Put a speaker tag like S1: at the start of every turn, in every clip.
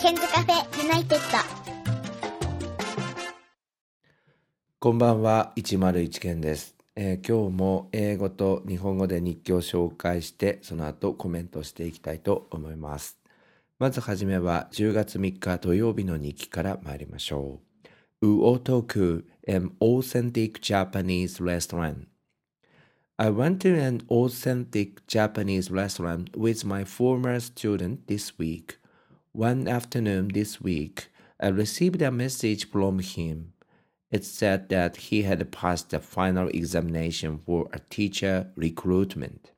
S1: ケンズカフェユナイテッド。
S2: こんばんは、101ケンです、えー今日も英語と日本語で日記を紹介して、その後コメントしていきたいと思います。まずはじめは10月3日土曜日の日記から参りましょう。Uotoku, an authentic Japanese restaurant. I went to an authentic Japanese restaurant with my former student this week. One afternoon this week, I received a message from him. It said that he had passed the final examination for a teacher recruitment.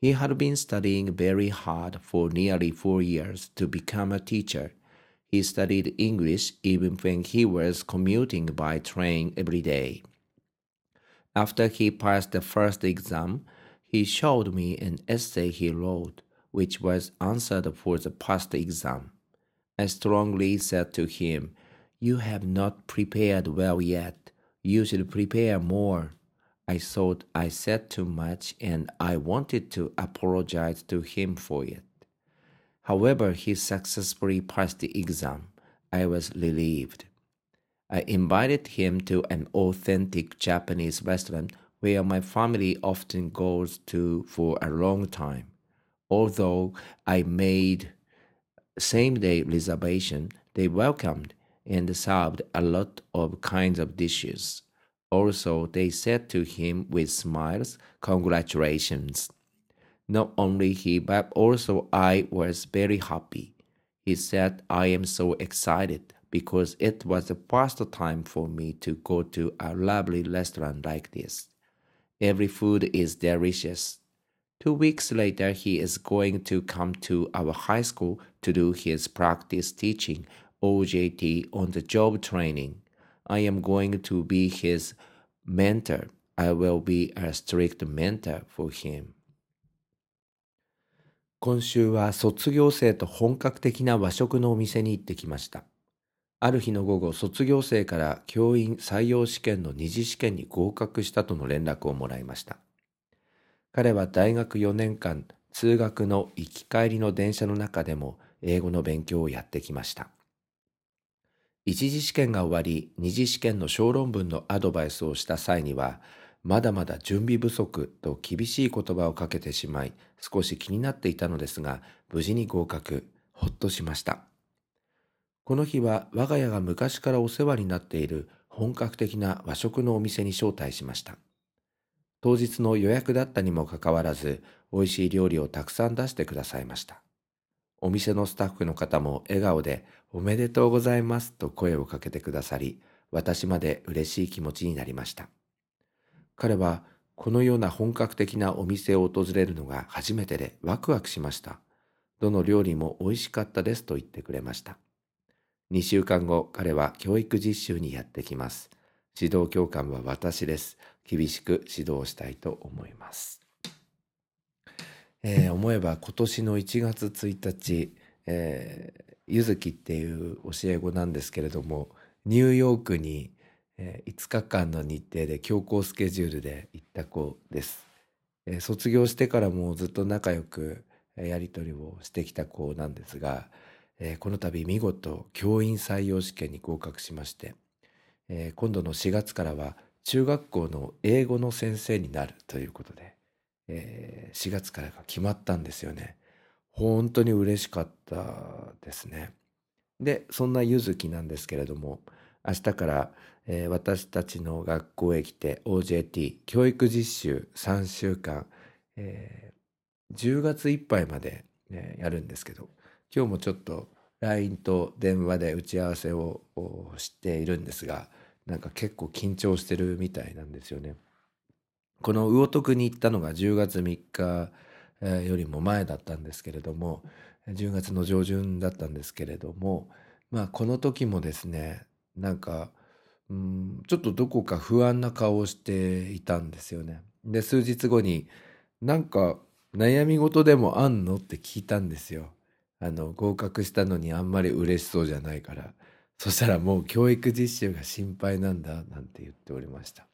S2: He had been studying very hard for nearly four years to become a teacher. He studied English even when he was commuting by train every day. After he passed the first exam, he showed me an essay he wrote, which was answered for the past exam. I strongly said to him, You have not prepared well yet. You should prepare more. I thought I said too much and I wanted to apologize to him for it. However, he successfully passed the exam. I was relieved. I invited him to an authentic Japanese restaurant where my family often goes to for a long time. Although I made same day reservation, they welcomed and served a lot of kinds of dishes. Also, they said to him with smiles, Congratulations. Not only he, but also I was very happy. He said, I am so excited because it was the first time for me to go to a lovely restaurant like this. Every food is delicious. Two weeks later, he is going to come to our high school to do his practice teaching OJT on the job training. I am going to be his mentor. I will be a strict mentor for him. 今週は卒業生と本格的な和食のお店に行ってきました。ある日の午後、卒業生から教員採用試験の二次試験に合格したとの連絡をもらいました。彼は大学4年間、通学の行き帰りの電車の中でも英語の勉強をやってきました。一次試験が終わり、二次試験の小論文のアドバイスをした際には、まだまだ準備不足と厳しい言葉をかけてしまい、少し気になっていたのですが、無事に合格、ほっとしました。この日は我が家が昔からお世話になっている本格的な和食のお店に招待しました。当日の予約だったにもかかわらず、美味しい料理をたくさん出してくださいました。お店のスタッフの方も笑顔でおめでとうございますと声をかけてくださり、私まで嬉しい気持ちになりました。彼はこのような本格的なお店を訪れるのが初めてでワクワクしました。どの料理も美味しかったですと言ってくれました。2週間後、彼は教育実習にやってきます。指導教官は私です。厳しく指導したいと思います。えー思えば今年の1月1日、えーゆずきっていう教え子なんですけれども、ニューヨークに、えー5日間の日程で強行スケジュールで行った子です。えー卒業してからもずっと仲良くやり取りをしてきた子なんですが、えーこの度見事教員採用試験に合格しまして、えー今度の4月からは中学校の英語の先生になるということで、えー4月からが決まったんですよね。本当に嬉しかったですね。で、そんなゆずきなんですけれども、明日から、えー私たちの学校へ来て OJT 教育実習3週間、えー10月いっぱいまで、えーやるんですけど、今日もちょっと LINE と電話で打ち合わせをしているんですが、なんか結構緊張してるみたいなんですよね。この魚徳に行ったのが10月3日よりも前だったんですけれども、10月の上旬だったんですけれども、まあこの時もですね、なんか、うん、ちょっとどこか不安な顔をしていたんですよね。で、数日後に、なんか悩み事でもあんの？って聞いたんですよ。あの、合格したのにあんまり嬉しそうじゃないから。そしたらもう教育実習が心配なんだなんて言っておりました。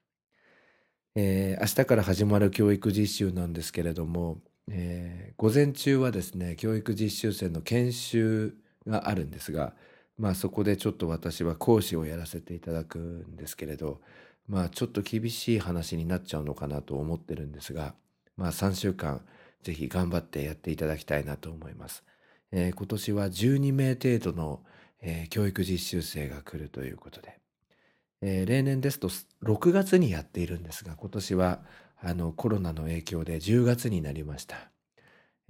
S2: えー明日から始まる教育実習なんですけれども、えー午前中はですね、教育実習生の研修があるんですが、まあそこでちょっと私は講師をやらせていただくんですけれど、まあちょっと厳しい話になっちゃうのかなと思ってるんですが、まあ3週間ぜひ頑張ってやっていただきたいなと思います。えー、今年は12名程度の、えー、教育実習生が来るということで、えー、例年ですと6月にやっているんですが、今年はあのコロナの影響で10月になりました。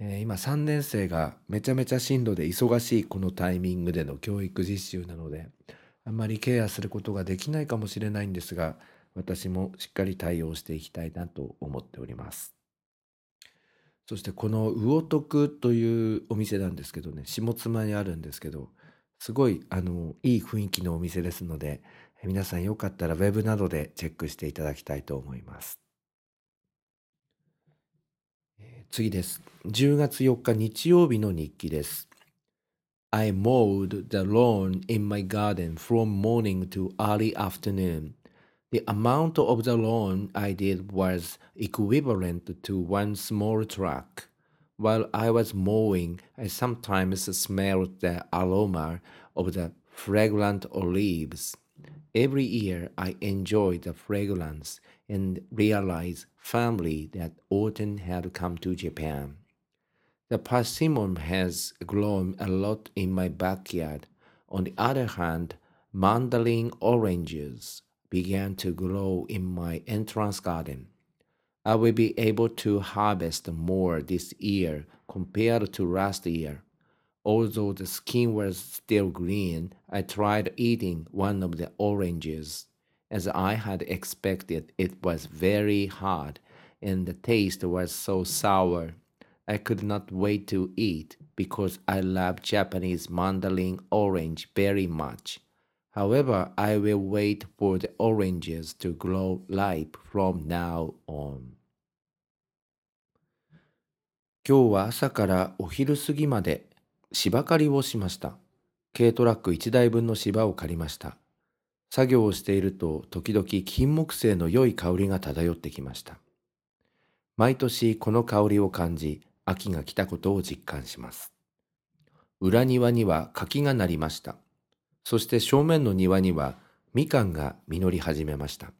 S2: え今3年生がめちゃめちゃ進路で忙しいこのタイミングでの教育実習なので、あんまりケアすることができないかもしれないんですが、私もしっかり対応していきたいなと思っております。そしてこの魚徳というお店なんですけどね、下妻にあるんですけど、すごいあのいい雰囲気のお店ですので、皆さんよかったらウェブなどでチェックしていただきたいと思います。次です。10月4日日曜日の日記です。I mowed the lawn in my garden from morning to early afternoon. The amount of the lawn I did was equivalent to one small truck. While I was mowing, I sometimes smelled the aroma of the fragrant olives. Every year I enjoyed the fragrance and realized firmly that autumn had come to Japan. The persimmon has grown a lot in my backyard. On the other hand, mandarin oranges began to grow in my entrance garden. I will be able to harvest more this year compared to last year. Although the skin was still green, I tried eating one of the oranges. As I had expected, it was very hard and the taste was so sour. I could not wait to eat because I love Japanese mandarin orange very much. However, I will wait for the oranges to grow ripe from now on. 今日は朝からお昼過ぎまで芝刈りをしました。軽トラック1台分の芝を刈りました。作業をしていると時々金木犀の良い香りが漂ってきました。毎年この香りを感じ、秋が来たことを実感します。裏庭には柿がなりました。そして正面の庭にはみかんが実り始めました。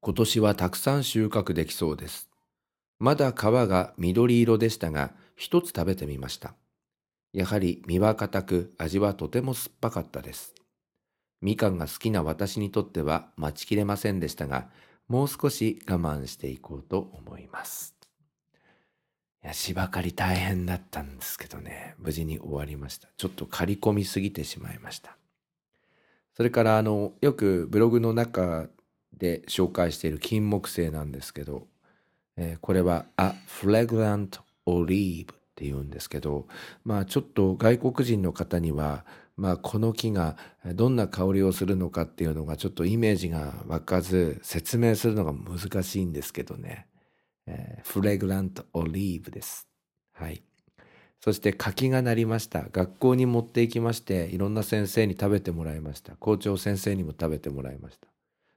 S2: 今年はたくさん収穫できそうです。まだ皮が緑色でしたが、一つ食べてみました。やはり身は硬く味はとても酸っぱかったです。みかんが好きな私にとっては待ちきれませんでしたが、もう少し我慢していこうと思います。いや、芝刈り大変だったんですけどね、無事に終わりました。ちょっと刈り込みすぎてしまいました。それからあの、よくブログの中で紹介している金木犀なんですけど、えー、これは A Fragrant Olive って言うんですけど、まあちょっと外国人の方にはまあ、この木がどんな香りをするのかっていうのがちょっとイメージが湧かず説明するのが難しいんですけどね、えー、フレグラントオリーブです。はい。そして柿が鳴りました。学校に持って行きまして、いろんな先生に食べてもらいました。校長先生にも食べてもらいました。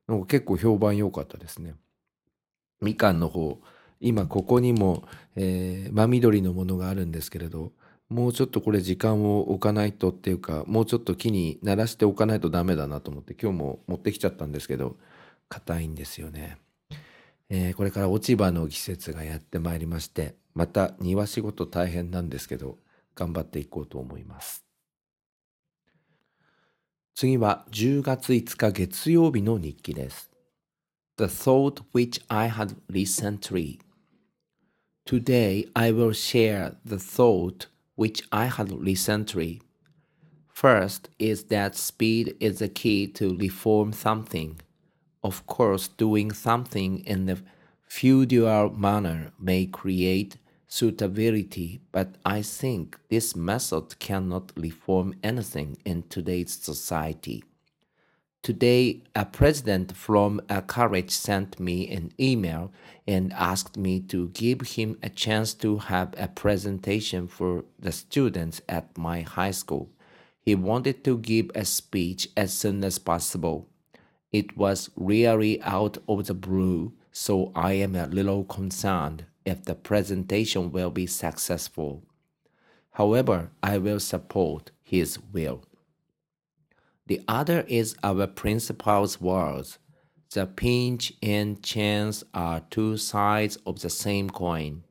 S2: なんか結構評判良かったですね。みかんの方、今ここにも、えー、真緑のものがあるんですけれど、もうちょっとこれ時間を置かないとっていうか、もうちょっと木に鳴らしておかないとダメだなと思って今日も持ってきちゃったんですけど、硬いんですよね。えー、これから落ち葉の季節がやってまいりまして、また庭仕事大変なんですけど、頑張っていこうと思います。次は10月5日月曜日の日記です。The thought which I had recently. Today I will share the thought which I had recently. First is that speed is the key to reform something. Of course, doing something in a feudal manner may create suitability, but I think this method cannot reform anything in today's society. Today, a president from a college sent me an email and asked me to give him a chance to have a presentation for the students at my high school. He wanted to give a speech as soon as possible. It was really out of the blue, so I am a little concerned if the presentation will be successful. However, I will support his will. The other is our principal's words. The pinch and chance are two sides of the same coin.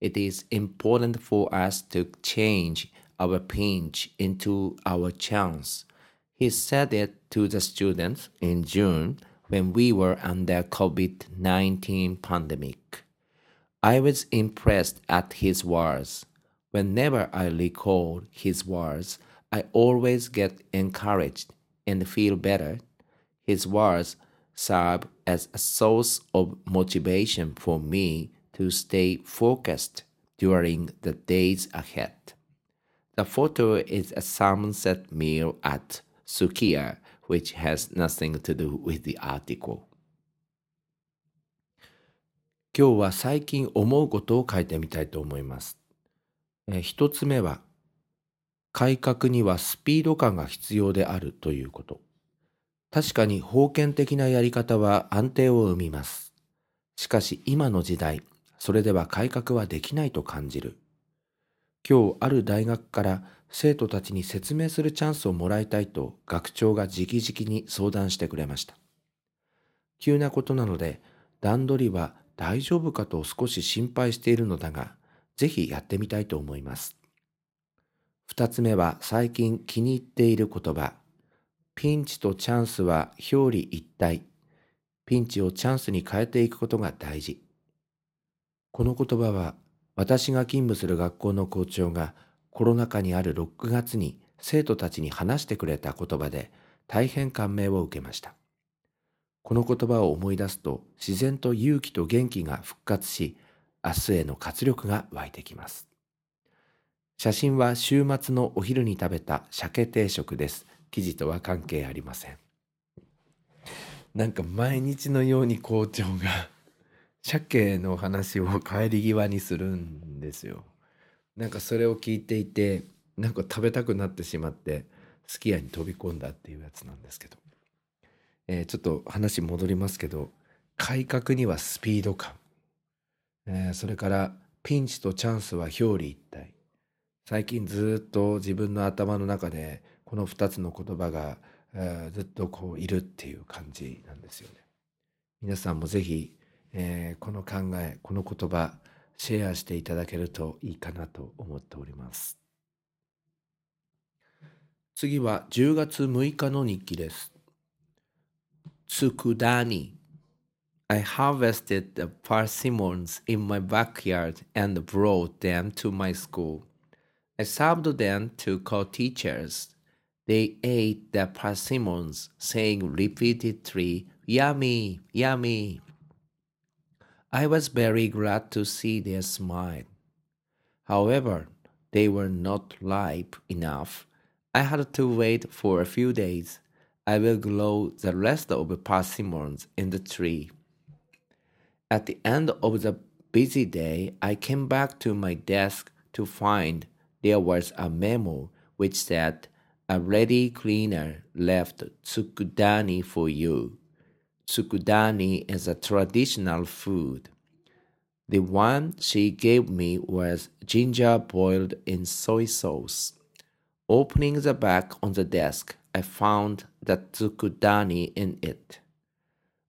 S2: It is important for us to change our pinch into our chance. He said it to the students in June when we were under COVID-19 pandemic. I was impressed at his words. Whenever I recall his words, I always get encouraged and feel better. His words serve as a source of motivation for me to stay focused during the days ahead. The photo is a sunset meal at sukia, which has nothing to do with the article. 今日は最近思うことを書いてみたいと思います。え一つ目は、改革にはスピード感が必要であるということ。確かに封建的なやり方は安定を生みます。しかし今の時代、それでは改革はできないと感じる。今日ある大学から生徒たちに説明するチャンスをもらいたいと学長が直々に相談してくれました。急なことなので段取りは大丈夫かと少し心配しているのだが、ぜひやってみたいと思います。二つ目は最近気に入っている言葉。ピンチとチャンスは表裏一体。ピンチをチャンスに変えていくことが大事。この言葉は私が勤務する学校の校長がコロナ禍にある6月に生徒たちに話してくれた言葉で大変感銘を受けました。この言葉を思い出すと自然と勇気と元気が復活し、明日への活力が湧いてきます。写真は週末のお昼に食べた鮭定食です。記事とは関係ありません。なんか毎日のように校長が 鮭の話を帰り際にするんですよ。なんかそれを聞いていて、なんか食べたくなってしまって、すき家に飛び込んだっていうやつなんですけど。えーちょっと話戻りますけど、改革にはスピード感。えーそれからピンチとチャンスは表裏一体。最近ずっと自分の頭の中でこの2つの言葉が、えーずっとこういるっていう感じなんですよね。皆さんもぜひ、えーこの考え、この言葉、シェアしていただけるといいかなと思っております。次は10月6日の日記です。Tsukudani harvested the persimmons in my backyard and brought them to my school. I served them to co-teachers. They ate the persimmons, saying repeatedly, Yummy, yummy. I was very glad to see their smile. However, they were not ripe enough. I had to wait for a few days. I will grow the rest of the persimmons in the tree. At the end of the busy day, I came back to my desk to find there was a memo which said, A ready cleaner left tsukudani for you. Tsukudani is a traditional food. The one she gave me was ginger boiled in soy sauce. Opening the bag on the desk, I found the tsukudani in it.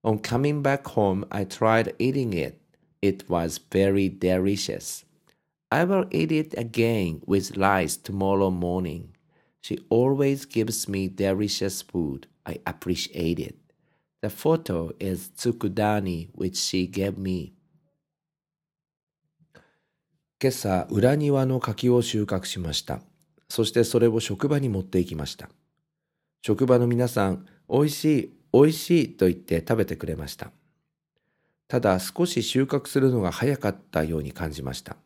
S2: On coming back home, I tried eating it. It was very delicious. I will eat it again with rice tomorrow morning. She always gives me delicious food. I appreciate it. The photo is tsukudani which she gave me. 今朝、裏庭の柿を収穫しました。そしてそれを職場に持って行きました。職場の皆さん、美味しい、美味しいと言って食べてくれました。ただ少し収穫するのが早かったように感じました。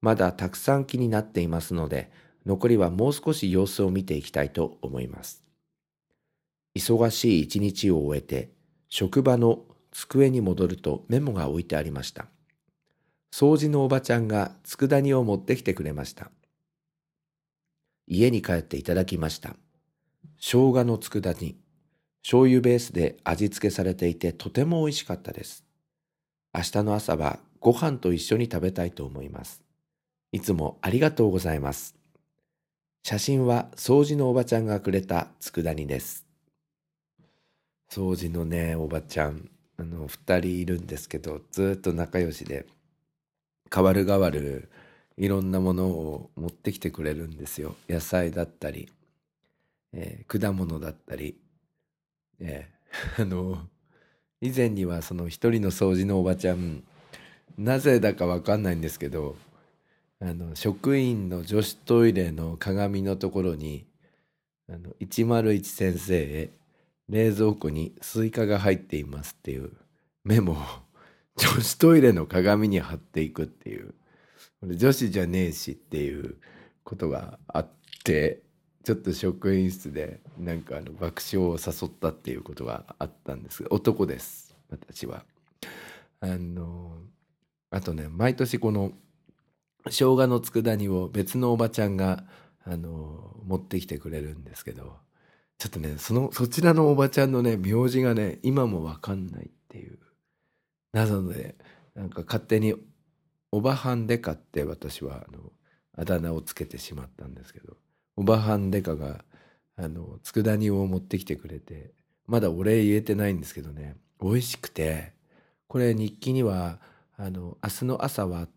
S2: まだたくさん気になっていますので、残りはもう少し様子を見ていきたいと思います。忙しい一日を終えて、職場の机に戻るとメモが置いてありました。掃除のおばちゃんが佃煮を持ってきてくれました。家に帰っていただきました。生姜の佃煮。醤油ベースで味付けされていてとても美味しかったです。明日の朝はご飯と一緒に食べたいと思います。いつもありがとうございます。写真は掃除のおばちゃんがくれた佃煮です。掃除のね、おばちゃん、あの、二人いるんですけど、ずっと仲良しで、代わる代わるいろんなものを持ってきてくれるんですよ。野菜だったり、えー果物だったり、えー あの、以前にはその一人の掃除のおばちゃん、なぜだかわかんないんですけど、あの、職員の女子トイレの鏡のところに、あの、101先生へ、冷蔵庫にスイカが入っていますっていうメモを 女子トイレの鏡に貼っていくっていう、女子じゃねえしっていうことがあって、ちょっと職員室でなんかあの爆笑を誘ったっていうことがあったんですが、男です、私は。あの、あとね、毎年この生姜の佃煮を別のおばちゃんが、あの、持ってきてくれるんですけど、ちょっとね、その、そちらのおばちゃんのね、名字がね、今もわかんないっていう。なので、なんか勝手に、おばはんでかって私は、あの、あだ名をつけてしまったんですけど、おばはんでかが、あの、佃煮を持ってきてくれて、まだお礼言えてないんですけどね、美味しくて、これ日記には、あの、明日の朝は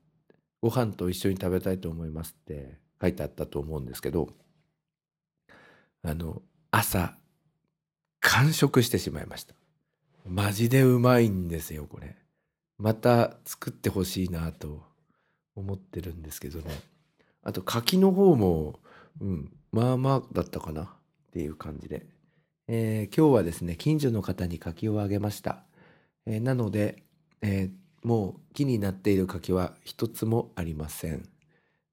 S2: ご飯と一緒に食べたいと思いますって書いてあったと思うんですけど、あの、朝、完食してしまいました。マジでうまいんですよ、これ。また作ってほしいなと思ってるんですけどね。あと、柿の方も、うん、まあまあだったかなっていう感じで。えー今日はですね、近所の方に柿をあげました。えーなので、えーもう木になっている柿は一つもありません。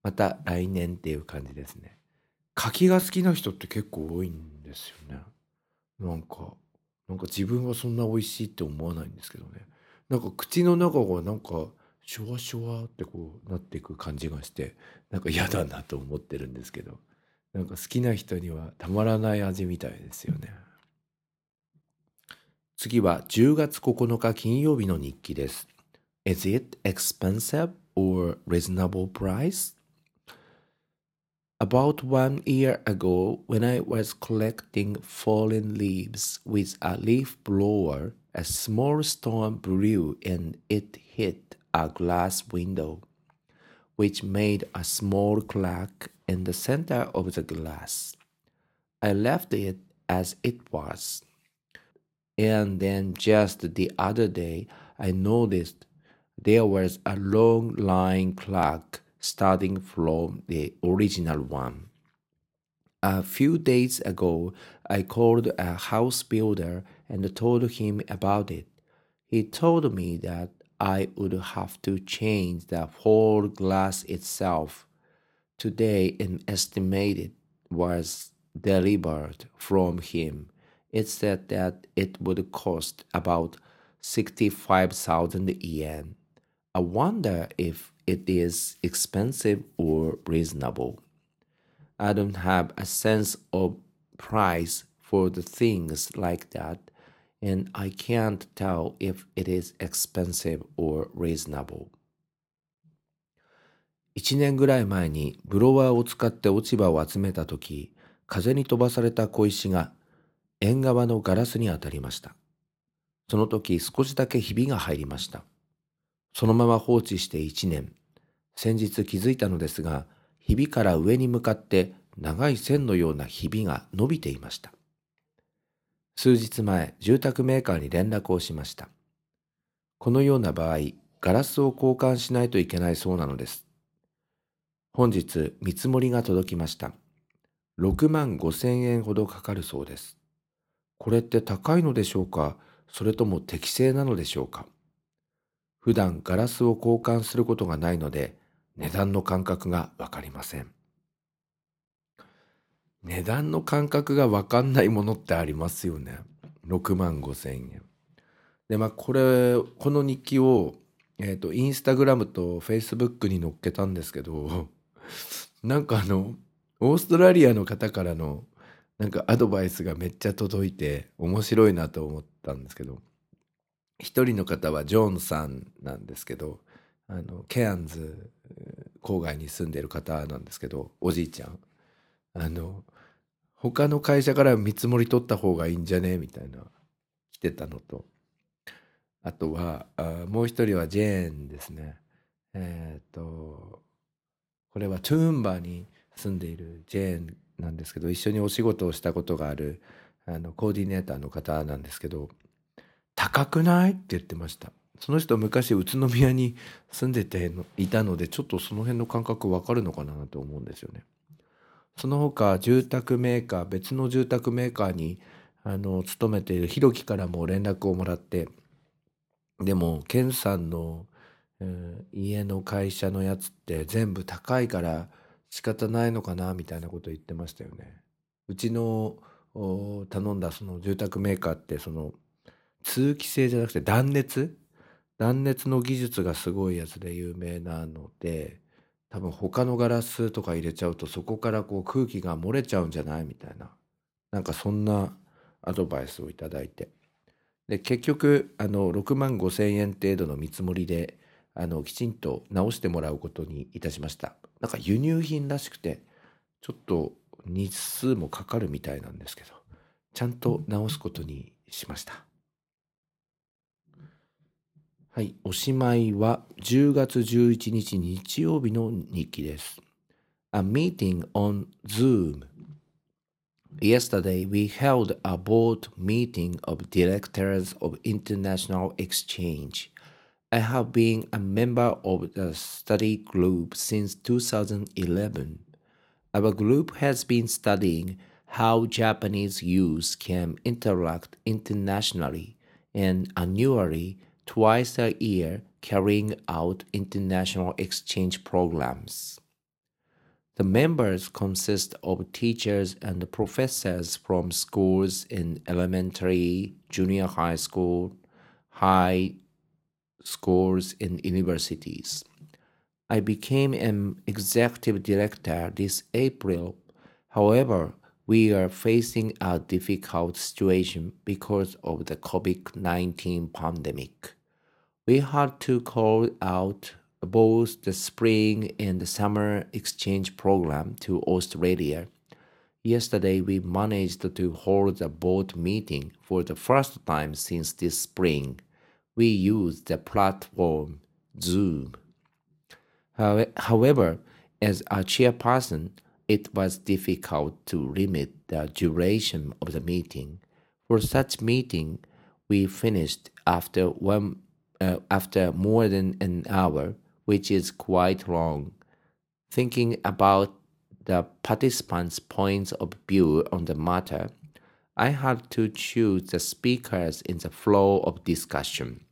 S2: また来年っていう感じですね。柿が好きな人って結構多いんですよね。なんか、なんか自分はそんな美味しいって思わないんですけどね。なんか口の中がなんかシュワシュワってこうなっていく感じがして、なんか嫌だなと思ってるんですけど、なんか好きな人にはたまらない味みたいですよね。次は10月9日金曜日の日記です。Is it expensive or reasonable price? About one year ago, when I was collecting fallen leaves with a leaf blower, a small storm blew and it hit a glass window, which made a small crack in the center of the glass. I left it as it was. And then just the other day, I noticed there was a long line crack starting from the original one. A few days ago, I called a house builder and told him about it. He told me that I would have to change the whole glass itself. Today, an estimate was delivered from him. It said that it would cost about 65,000 yen. I wonder if it is expensive or reasonable. I don't have a sense of price for the things like that, and I can't tell if it is expensive or reasonable. 1年ぐらい前にブロワーを使って落ち葉を集めた時風に飛ばされた小石が縁側のガラスに当たりました。その時少しだけひびが入りました。そのまま放置して1年。先日気づいたのですが、ひびから上に向かって長い線のようなひびが伸びていました。数日前、住宅メーカーに連絡をしました。このような場合、ガラスを交換しないといけないそうなのです。本日、見積もりが届きました。6万5千円ほどかかるそうです。これって高いのでしょうか？それとも適正なのでしょうか？普段ガラスを交換することがないので値段の感覚がわかりません。値段の感覚がわかんないものってありますよね。6万5千円。で、まあこれ、この日記を、えっ、と、インスタグラムとフェイスブックに載っけたんですけど、なんかあの、オーストラリアの方からのなんかアドバイスがめっちゃ届いて面白いなと思ったんですけど、一人の方はジョーンさんなんですけど、あの、ケアンズ郊外に住んでる方なんですけどおじいちゃん。あの他の会社から見積もり取った方がいいんじゃね？みたいな来てたのと。あとはあもう一人はジェーンですね。えっ、とこれはトゥーンバーに住んでいるジェーンなんですけど一緒にお仕事をしたことがあるあのコーディネーターの方なんですけど高くない？って言ってました。その人昔宇都宮に住んでていたのでちょっとその辺の感覚わかるのかなと思うんですよね。その他住宅メーカー別の住宅メーカーにあの勤めているひろきからも連絡をもらってでもケンさんの、えー、家の会社のやつって全部高いから仕方ないのかなみたいなこと言ってましたよね。うちの頼んだその住宅メーカーってその通気性じゃなくて断熱？断熱の技術がすごいやつで有名なので多分他のガラスとか入れちゃうとそこからこう空気が漏れちゃうんじゃない？みたいな。なんかそんなアドバイスをいただいて。で結局あの6万5千円程度の見積もりであのきちんと直してもらうことにいたしました。なんか輸入品らしくてちょっと日数もかかるみたいなんですけどちゃんと直すことにしました。はい、おしまいは10月11日日曜日の日記です。A meeting on Zoom. Yesterday we held a board meeting of directors of international exchange. I have been a member of the study group since 2011. Our group has been studying how Japanese youth can interact internationally and annually twice a year carrying out international exchange programs. The members consist of teachers and professors from schools in elementary, junior high school, high schools, and universities. I became an executive director this April. However, we are facing a difficult situation because of the COVID 19 pandemic we had to call out both the spring and the summer exchange program to Australia. Yesterday, we managed to hold a board meeting for the first time since this spring. We used the platform Zoom. However, as a chairperson, it was difficult to limit the duration of the meeting. For such meeting, we finished after one uh, after more than an hour, which is quite long. Thinking about the participants' points of view on the matter, I had to choose the speakers in the flow of discussion.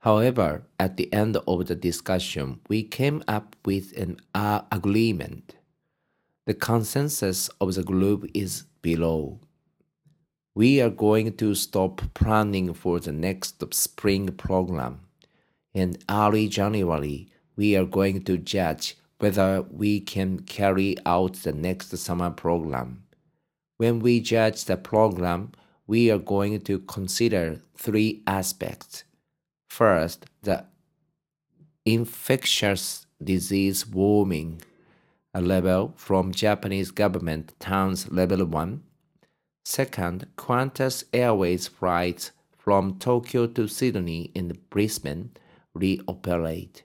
S2: However, at the end of the discussion, we came up with an uh, agreement. The consensus of the group is below we are going to stop planning for the next spring program. In early January, we are going to judge whether we can carry out the next summer program. When we judge the program, we are going to consider three aspects. First, the infectious disease warming level from Japanese government towns level 1 Second, Qantas Airways flights from Tokyo to Sydney and Brisbane reoperate.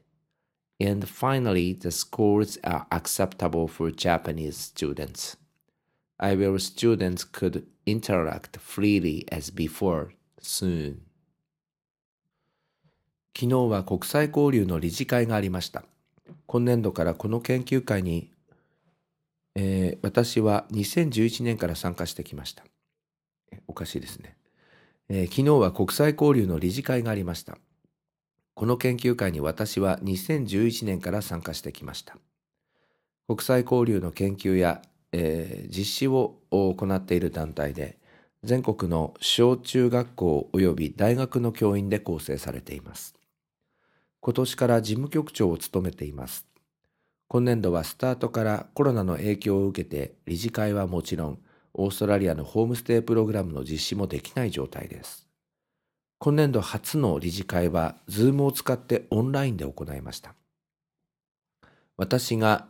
S2: And finally, the schools are acceptable for Japanese students. I will students could interact freely as before soon. 昨日は国際交流の理事会がありました。今年度からこの研究会に、えー、私は2011年から参加してきました。おかしいですね、えー、昨日は国際交流の理事会がありました。この研究会に私は2011年から参加してきました。国際交流の研究や、えー、実施を行っている団体で、全国の小中学校及び大学の教員で構成されています。今年から事務局長を務めています。今年度はスタートからコロナの影響を受けて理事会はもちろんオーストラリアのホームステイプログラムの実施もできない状態です。今年度初の理事会は Zoom を使ってオンラインで行いました。私が、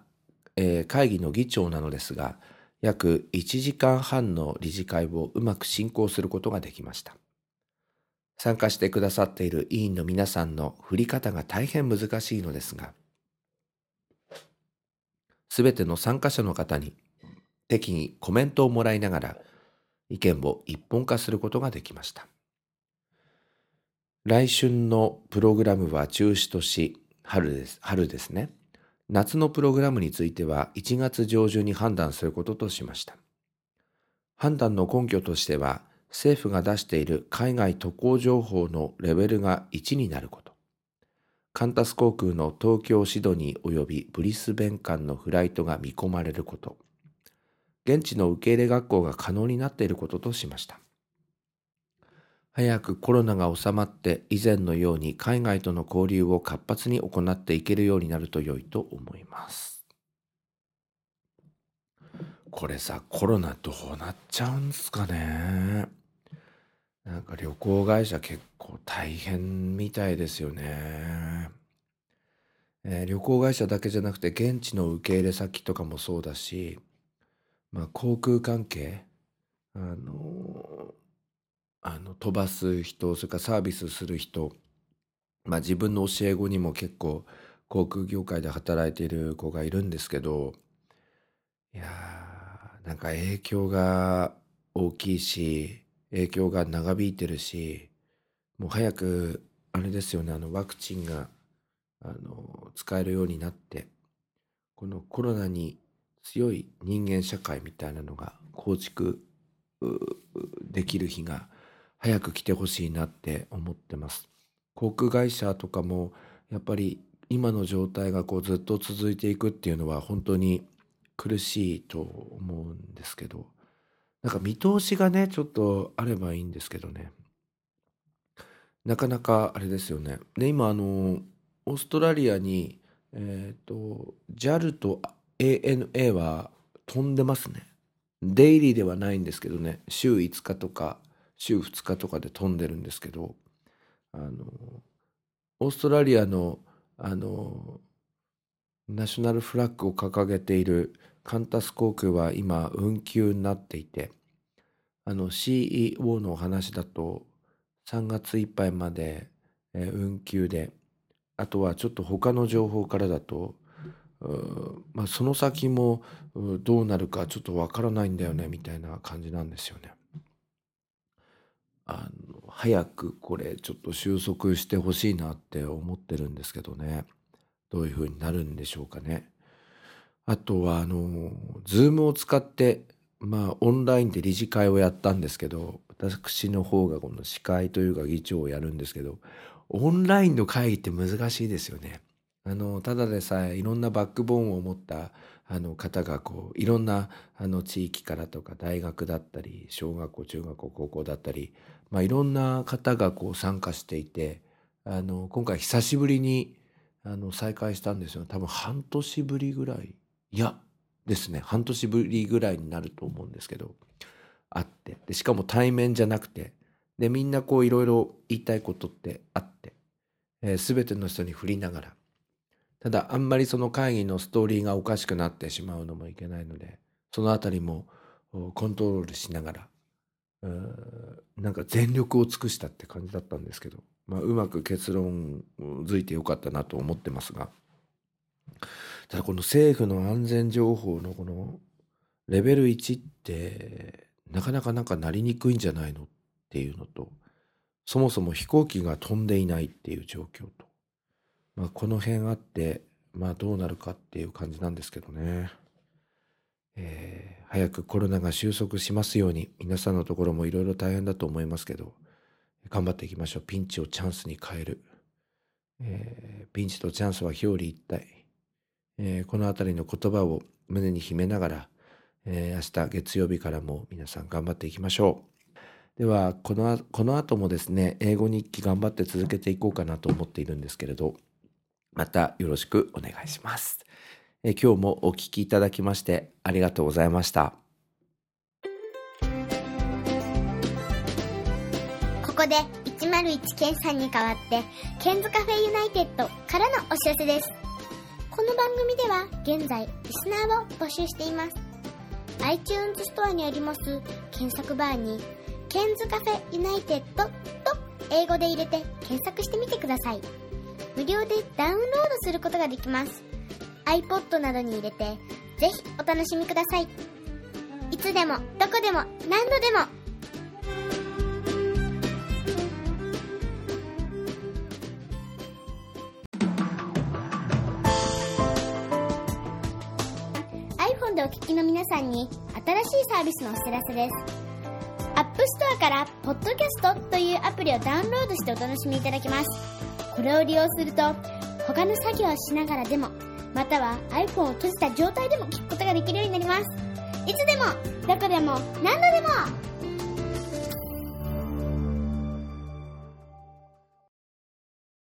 S2: えー会議の議長なのですが、約1時間半の理事会をうまく進行することができました。参加してくださっている委員の皆さんの振り方が大変難しいのですが、すべての参加者の方に適宜コメントをもらいながら意見を一本化することができました。来春のプログラムは中止とし、春です春ですね。夏のプログラムについては1月上旬に判断することとしました。判断の根拠としては、政府が出している海外渡航情報のレベルが1になること、カンタス航空の東京シドニー及びブリスベン間のフライトが見込まれること、現地の受け入れ学校が可能になっていることとしました。早くコロナが収まって以前のように海外との交流を活発に行っていけるようになると良いと思います。これさ、コロナどうなっちゃうんすかね。なんか旅行会社結構大変みたいですよね。えー旅行会社だけじゃなくて現地の受け入れ先とかもそうだし、まあ航空関係、あのあの飛ばす人、それからサービスする人、まあ自分の教え子にも結構航空業界で働いている子がいるんですけど、いやー、なんか影響が大きいし、影響が長引いてるし、もう早く、あれですよね、あのワクチンが、あの、使えるようになって、このコロナに強い人間社会みたいなのが構築できる日が早く来てほしいなって思ってます。航空会社とかもやっぱり今の状態がこうずっと続いていくっていうのは本当に苦しいと思うんですけど、なんか見通しがね、ちょっとあればいいんですけどね。なかなかあれですよね。で、今あの、オーストラリアに、えっと、JAL と ANA は飛んでますね。デイリーではないんですけどね、週5日とか週2日とかで飛んでるんですけど、あの、オーストラリアの、あの、ナショナルフラッグを掲げているカンタス航空は今運休になっていて、あの CEO のお話だと3月いっぱいまで、運休で、あとはちょっと他の情報からだと、まあ、その先もどうなるかちょっとわからないんだよねみたいな感じなんですよね。あの早くこれちょっと収束してほしいなって思ってるんですけどね。どういう風になるんでしょうかね。あとはあの、ズームを使って、まあオンラインで理事会をやったんですけど、私の方がこの司会というか議長をやるんですけど、オンラインの会議って難しいですよね。あの、ただでさえいろんなバックボーンを持ったあの方がこう、いろんなあの地域からとか大学だったり、小学校、中学校、高校だったり、まあいろんな方がこう参加していて、あの、今回久しぶりにあの再開したんですよ。多分半年ぶりぐらい。いや、ですね。半年ぶりぐらいになると思うんですけど、あって。で、しかも対面じゃなくて、で、みんなこういろいろ言いたいことってあって、えー、全ての人に振りながら。ただ、あんまりその会議のストーリーがおかしくなってしまうのもいけないので、そのあたりもコントロールしながら、うなんか全力を尽くしたって感じだったんですけど、まあ、うまく結論づいてよかったなと思ってますが、ただこの政府の安全情報のこのレベル1ってなかなかなんかなりにくいんじゃないのっていうのと、そもそも飛行機が飛んでいないっていう状況と、まあ、この辺あって、まあどうなるかっていう感じなんですけどね。えー早くコロナが収束しますように、皆さんのところもいろいろ大変だと思いますけど、頑張っていきましょう。ピンチをチャンスに変える。えーピンチとチャンスは表裏一体。えーこのあたりの言葉を胸に秘めながら、えー明日月曜日からも皆さん頑張っていきましょう。では、このあ、この後もですね、英語日記頑張って続けていこうかなと思っているんですけれど、またよろしくお願いします。えー今日もお聞きいただきましてありがとうございました。
S1: ここで101ケンさんに代わって、 Ken's Cafe United からのお知らせです。この番組では現在リスナーを募集しています。iTunes ストアにあります検索バーに「Ken's Cafe United」と英語で入れて検索してみてください。無料でダウンロードすることができます。iPod などに入れてぜひお楽しみください。いつでもどこでも何度でもきの皆さんに新しいサービスのお知らせです。アップストアからポッドキャストというアプリをダウンロードしてお楽しみいただけます。これを利用すると他の作業をしながらでもまたは iPhone を閉じた状態でも聞くことができるようになります。いつでもどこでも何度でも